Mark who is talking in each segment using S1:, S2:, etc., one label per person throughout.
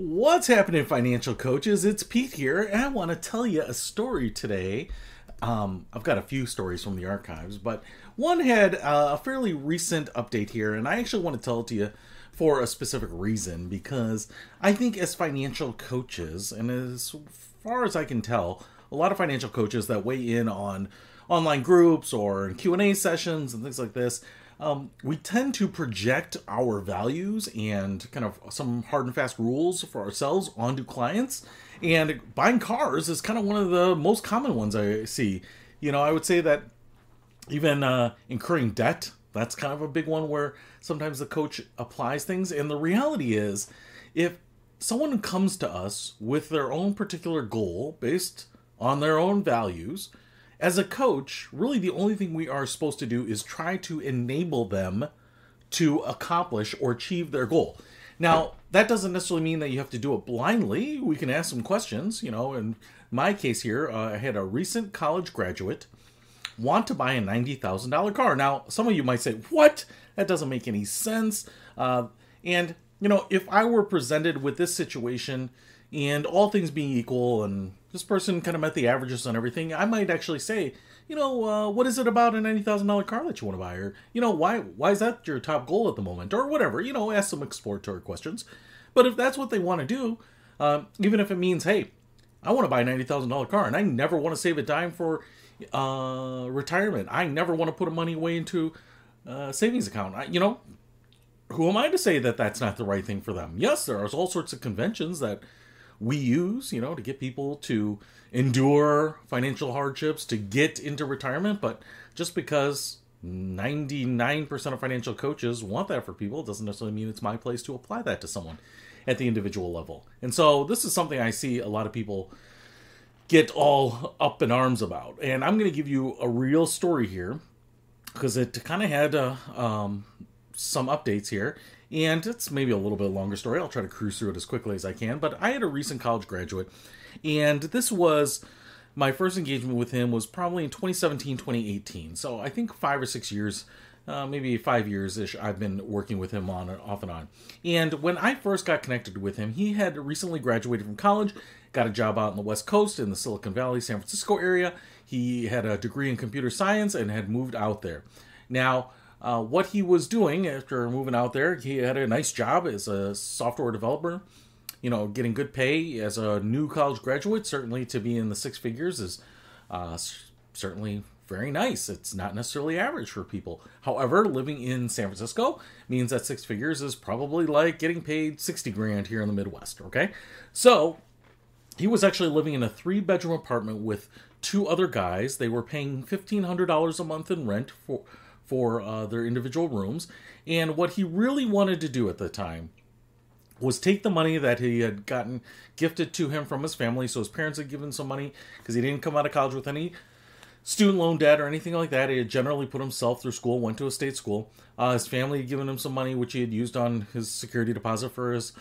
S1: What's happening, financial coaches? It's Pete here, and I want to tell you a story today. Um, I've got a few stories from the archives, but one had a fairly recent update here, and I actually want to tell it to you for a specific reason because I think as financial coaches, and as far as I can tell, a lot of financial coaches that weigh in on online groups or Q and A sessions and things like this um, we tend to project our values and kind of some hard and fast rules for ourselves onto clients. And buying cars is kind of one of the most common ones I see. You know, I would say that even uh, incurring debt, that's kind of a big one where sometimes the coach applies things. And the reality is, if someone comes to us with their own particular goal based on their own values, as a coach, really the only thing we are supposed to do is try to enable them to accomplish or achieve their goal. Now, that doesn't necessarily mean that you have to do it blindly. We can ask some questions. You know, in my case here, uh, I had a recent college graduate want to buy a $90,000 car. Now, some of you might say, What? That doesn't make any sense. Uh, and, you know, if I were presented with this situation, and all things being equal, and this person kind of met the averages on everything, I might actually say, you know, uh, what is it about a ninety thousand dollar car that you want to buy, or you know, why why is that your top goal at the moment, or whatever. You know, ask some exploratory questions. But if that's what they want to do, uh, even if it means, hey, I want to buy a ninety thousand dollar car, and I never want to save a dime for uh, retirement. I never want to put money away into a savings account. I, you know, who am I to say that that's not the right thing for them? Yes, there are all sorts of conventions that we use, you know, to get people to endure financial hardships to get into retirement. But just because 99% of financial coaches want that for people doesn't necessarily mean it's my place to apply that to someone at the individual level. And so this is something I see a lot of people get all up in arms about. And I'm going to give you a real story here because it kind of had a, um, some updates here and it's maybe a little bit longer story. I'll try to cruise through it as quickly as I can. But I had a recent college graduate, and this was my first engagement with him was probably in 2017, 2018. So I think five or six years, uh, maybe five years ish, I've been working with him on and off and on. And when I first got connected with him, he had recently graduated from college, got a job out in the West Coast in the Silicon Valley, San Francisco area. He had a degree in computer science and had moved out there. Now, uh, what he was doing after moving out there. He had a nice job as a software developer, you know, getting good pay as a new college graduate. Certainly, to be in the six figures is uh, certainly very nice. It's not necessarily average for people. However, living in San Francisco means that six figures is probably like getting paid 60 grand here in the Midwest, okay? So, he was actually living in a three bedroom apartment with two other guys. They were paying $1,500 a month in rent for for uh, their individual rooms. And what he really wanted to do at the time was take the money that he had gotten gifted to him from his family. So his parents had given some money because he didn't come out of college with any student loan debt or anything like that. He had generally put himself through school, went to a state school. Uh, his family had given him some money, which he had used on his security deposit for his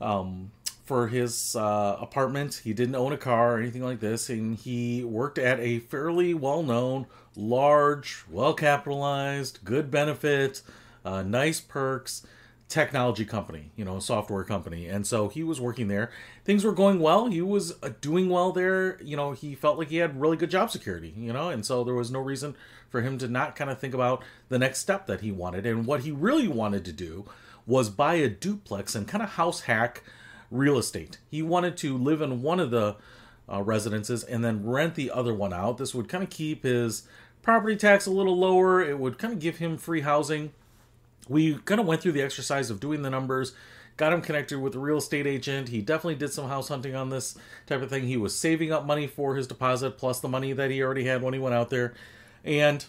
S1: um, for his uh, apartment. He didn't own a car or anything like this, and he worked at a fairly well known, large, well capitalized, good benefit, uh, nice perks technology company, you know, software company. And so he was working there. Things were going well. He was uh, doing well there. You know, he felt like he had really good job security, you know, and so there was no reason for him to not kind of think about the next step that he wanted. And what he really wanted to do was buy a duplex and kind of house hack real estate. He wanted to live in one of the uh, residences and then rent the other one out. This would kind of keep his property tax a little lower. It would kind of give him free housing. We kind of went through the exercise of doing the numbers, got him connected with a real estate agent. He definitely did some house hunting on this type of thing. He was saving up money for his deposit plus the money that he already had when he went out there. And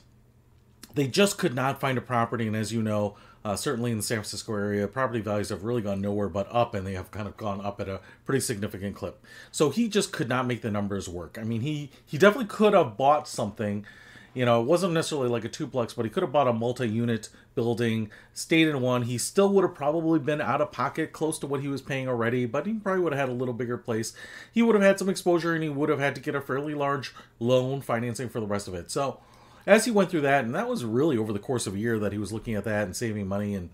S1: they just could not find a property. And as you know, uh, certainly in the San Francisco area, property values have really gone nowhere but up, and they have kind of gone up at a pretty significant clip. So he just could not make the numbers work. I mean, he he definitely could have bought something. You know, it wasn't necessarily like a duplex, but he could have bought a multi-unit building, stayed in one. He still would have probably been out of pocket close to what he was paying already, but he probably would have had a little bigger place. He would have had some exposure, and he would have had to get a fairly large loan financing for the rest of it. So as he went through that, and that was really over the course of a year that he was looking at that and saving money and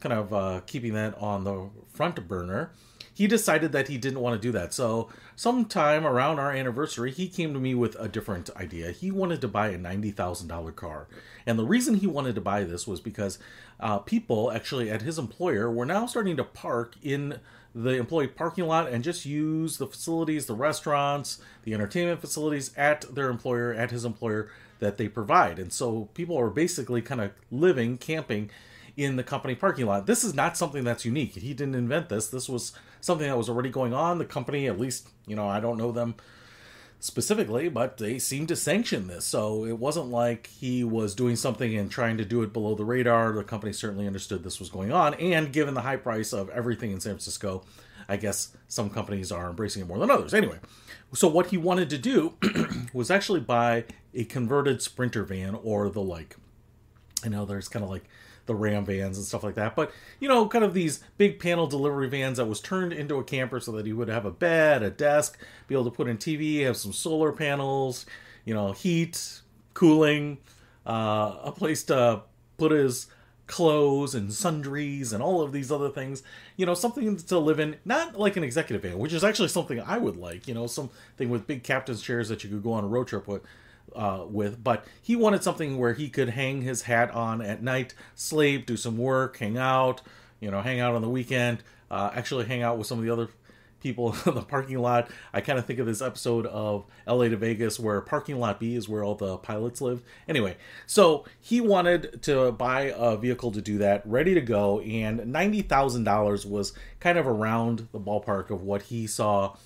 S1: kind of uh, keeping that on the front burner, he decided that he didn't want to do that. So, sometime around our anniversary, he came to me with a different idea. He wanted to buy a $90,000 car. And the reason he wanted to buy this was because uh, people actually at his employer were now starting to park in the employee parking lot and just use the facilities, the restaurants, the entertainment facilities at their employer, at his employer that they provide. And so people are basically kind of living, camping in the company parking lot. This is not something that's unique. He didn't invent this. This was something that was already going on. The company, at least, you know, I don't know them specifically, but they seemed to sanction this. So it wasn't like he was doing something and trying to do it below the radar. The company certainly understood this was going on. And given the high price of everything in San Francisco, I guess some companies are embracing it more than others. Anyway, so what he wanted to do was actually buy a converted Sprinter van or the like. I know there's kind of like the Ram vans and stuff like that. But you know, kind of these big panel delivery vans that was turned into a camper so that he would have a bed, a desk, be able to put in TV, have some solar panels, you know, heat, cooling, uh, a place to put his clothes and sundries and all of these other things. You know, something to live in, not like an executive van, which is actually something I would like. You know, something with big captain's chairs that you could go on a road trip with uh, with, but he wanted something where he could hang his hat on at night, sleep, do some work, hang out, you know, hang out on the weekend, uh, actually hang out with some of the other people in the parking lot. I kind of think of this episode of LA to Vegas where parking lot B is where all the pilots live. Anyway, so he wanted to buy a vehicle to do that, ready to go, and $90,000 was kind of around the ballpark of what he saw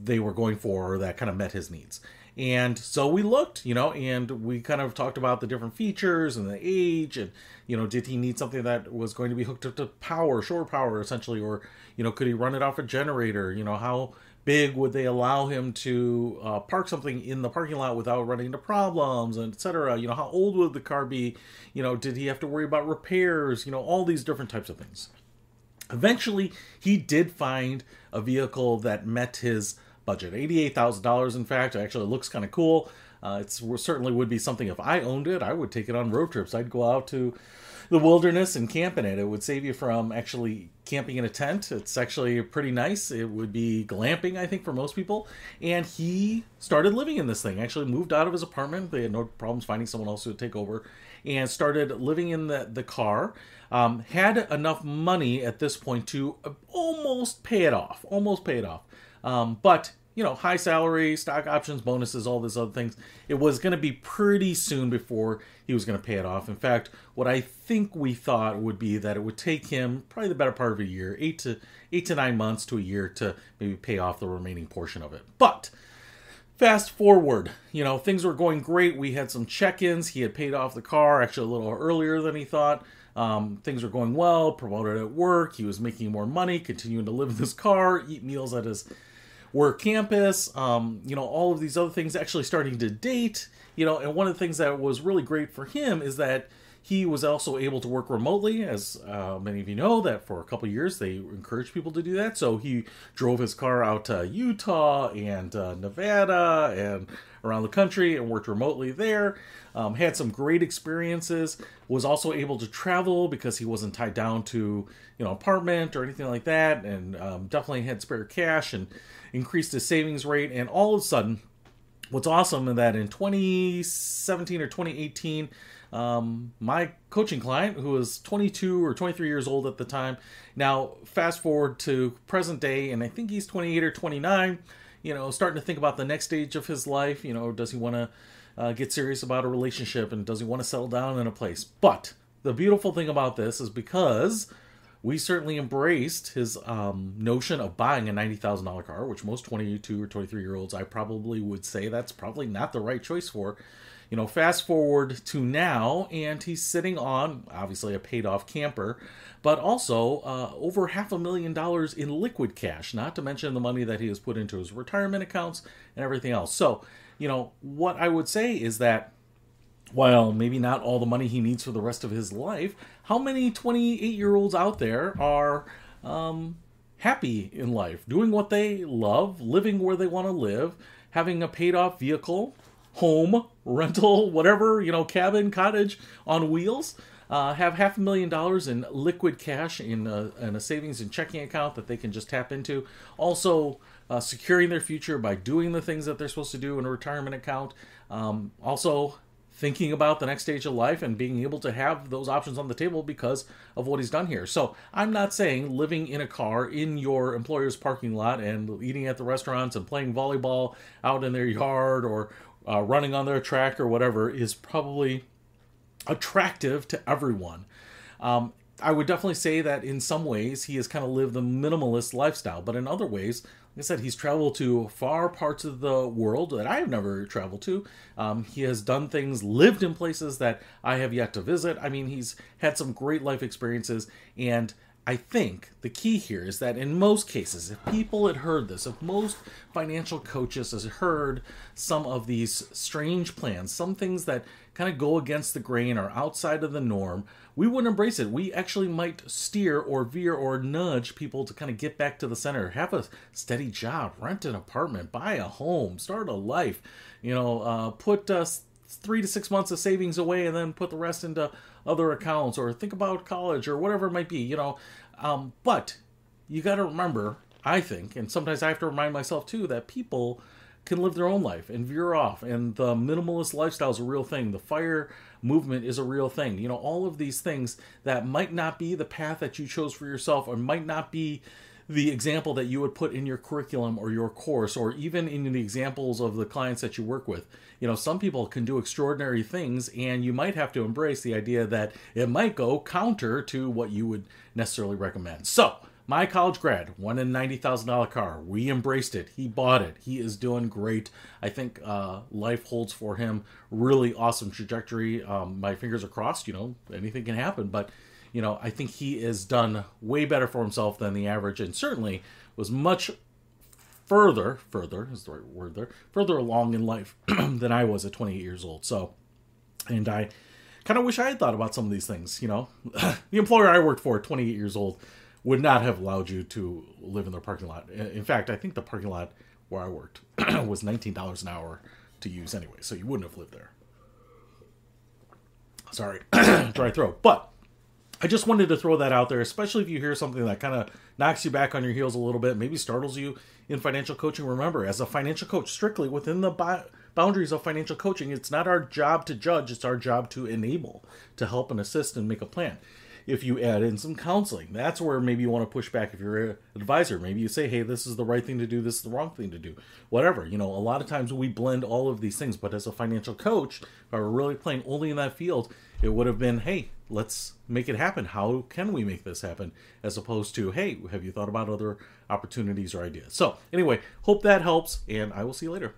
S1: they were going for that kind of met his needs. And so we looked, you know, and we kind of talked about the different features and the age and, you know, did he need something that was going to be hooked up to power, shore power essentially, or, you know, could he run it off a generator? You know, how big would they allow him to uh, park something in the parking lot without running into problems and etc you know how old would the car be? You know did he have to worry about repairs? You know all these different types of things. Eventually he did find a vehicle that met his budget. $88,000, in fact. It actually looks kind of cool. Uh, it certainly would be something if I owned it, I would take it on road trips. I'd go out to the wilderness and camp in it. It would save you from actually camping in a tent. It's actually pretty nice. It would be glamping, I think, for most people. And he started living in this thing. Actually, moved out of his apartment. They had no problems finding someone else would take over, and started living in the the car. Um, had enough money at this point to almost pay it off. Almost pay it off. Um, but you know, high salary, stock options, bonuses, all these other things. It was going to be pretty soon before he was going to pay it off. In fact, what I think we thought would be that it would take him probably the better part of a year, eight to eight to nine months to a year to maybe pay off the remaining portion of it. But fast forward, you know, things were going great. We had some check-ins. He had paid off the car actually a little earlier than he thought. Um, things were going well, promoted at work. He was making more money, continuing to live in this car, eat meals at his work campus, um, you know, all of these other things, actually starting to date, you know, and one of the things that was really great for him is that he was also able to work remotely, as uh, many of you know, that for a couple years they encouraged people to do that. So he drove his car out to Utah and uh, Nevada and around the country and worked remotely there. Um, had some great experiences. Was also able to travel because he wasn't tied down to you know apartment or anything like that, and um, definitely had spare cash and increased his savings rate. And all of a sudden, what's awesome is that in 2017 or 2018 um, my coaching client, who was 22 or 23 years old at the time, now fast forward to present day, and I think he's 28 or 29. You know, starting to think about the next stage of his life. You know, does he want to uh, get serious about a relationship, and does he want to settle down in a place? But the beautiful thing about this is because we certainly embraced his um, notion of buying a $90,000 car, which most 22 or 23 year olds I probably would say that's probably not the right choice for you know, fast forward to now, and he's sitting on obviously a paid off camper, but also uh, over half a million dollars in liquid cash, not to mention the money that he has put into his retirement accounts and everything else. So, you know, what I would say is that while maybe not all the money he needs for the rest of his life, how many 28 year olds out there are um, happy in life, doing what they love, living where they want to live, having a paid off vehicle, home, rental, whatever, you know, cabin, cottage on wheels. uh, have half a million dollars in liquid cash in a, in a savings and checking account that they can just tap into. Also, uh, securing their future by doing the things that they're supposed to do in a retirement account. Um, also, thinking about the next stage of life and being able to have those options on the table because of what he's done here. So I'm not saying living in a car in your employer's parking lot and eating at the restaurants and playing volleyball out in their yard or uh, running on their track or whatever is probably attractive to everyone. Um, I would definitely say that in some ways he has kind of lived the minimalist lifestyle, but in other ways, I said, he's traveled to far parts of the world that I have never traveled to. Um, he has done things, lived in places that I have yet to visit. I mean, he's had some great life experiences, and I think the key here is that in most cases, if people had heard this, if most financial coaches has heard some of these strange plans, some things that kind of go against the grain or outside of the norm, we wouldn't embrace it. We actually might steer or veer or nudge people to kind of get back to the center, have a steady job, rent an apartment, buy a home, start a life, you know, uh, put uh, three to six months of savings away and then put the rest into other accounts or think about college or whatever it might be, you know. Um, but you got to remember, I think, and sometimes I have to remind myself too, that people can live their own life and veer off. And the minimalist lifestyle is a real thing. The fire movement is a real thing. You know, all of these things that might not be the path that you chose for yourself or might not be the example that you would put in your curriculum or your course or even in the examples of the clients that you work with you know some people can do extraordinary things and you might have to embrace the idea that it might go counter to what you would necessarily recommend so my college grad won a $90,000 car. We embraced it. He bought it. He is doing great. I think uh, life holds for him really awesome trajectory. Um, my fingers are crossed. You know, anything can happen. But you know, I think he has done way better for himself than the average, and certainly was much further, further is the right word there, further along in life than I was at 28 years old. So, and I kind of wish I had thought about some of these things. You know, the employer I worked for, 28 years old, would not have allowed you to live in their parking lot. In fact, I think the parking lot where I worked was $19 an hour to use anyway, so you wouldn't have lived there. Sorry, dry throat. But I just wanted to throw that out there, especially if you hear something that kind of knocks you back on your heels a little bit, maybe startles you in financial coaching. Remember, as a financial coach, strictly within the bi- boundaries of financial coaching, it's not our job to judge, it's our job to enable, to help and assist and make a plan if you add in some counseling. That's where maybe you want to push back if you're an advisor. Maybe you say, hey, this is the right thing to do, this is the wrong thing to do. Whatever. You know, a lot of times we blend all of these things, but as a financial coach, if I were really playing only in that field, it would have been, hey, let's make it happen. How can we make this happen? As opposed to, hey, have you thought about other opportunities or ideas? So, anyway, hope that helps, and I will see you later.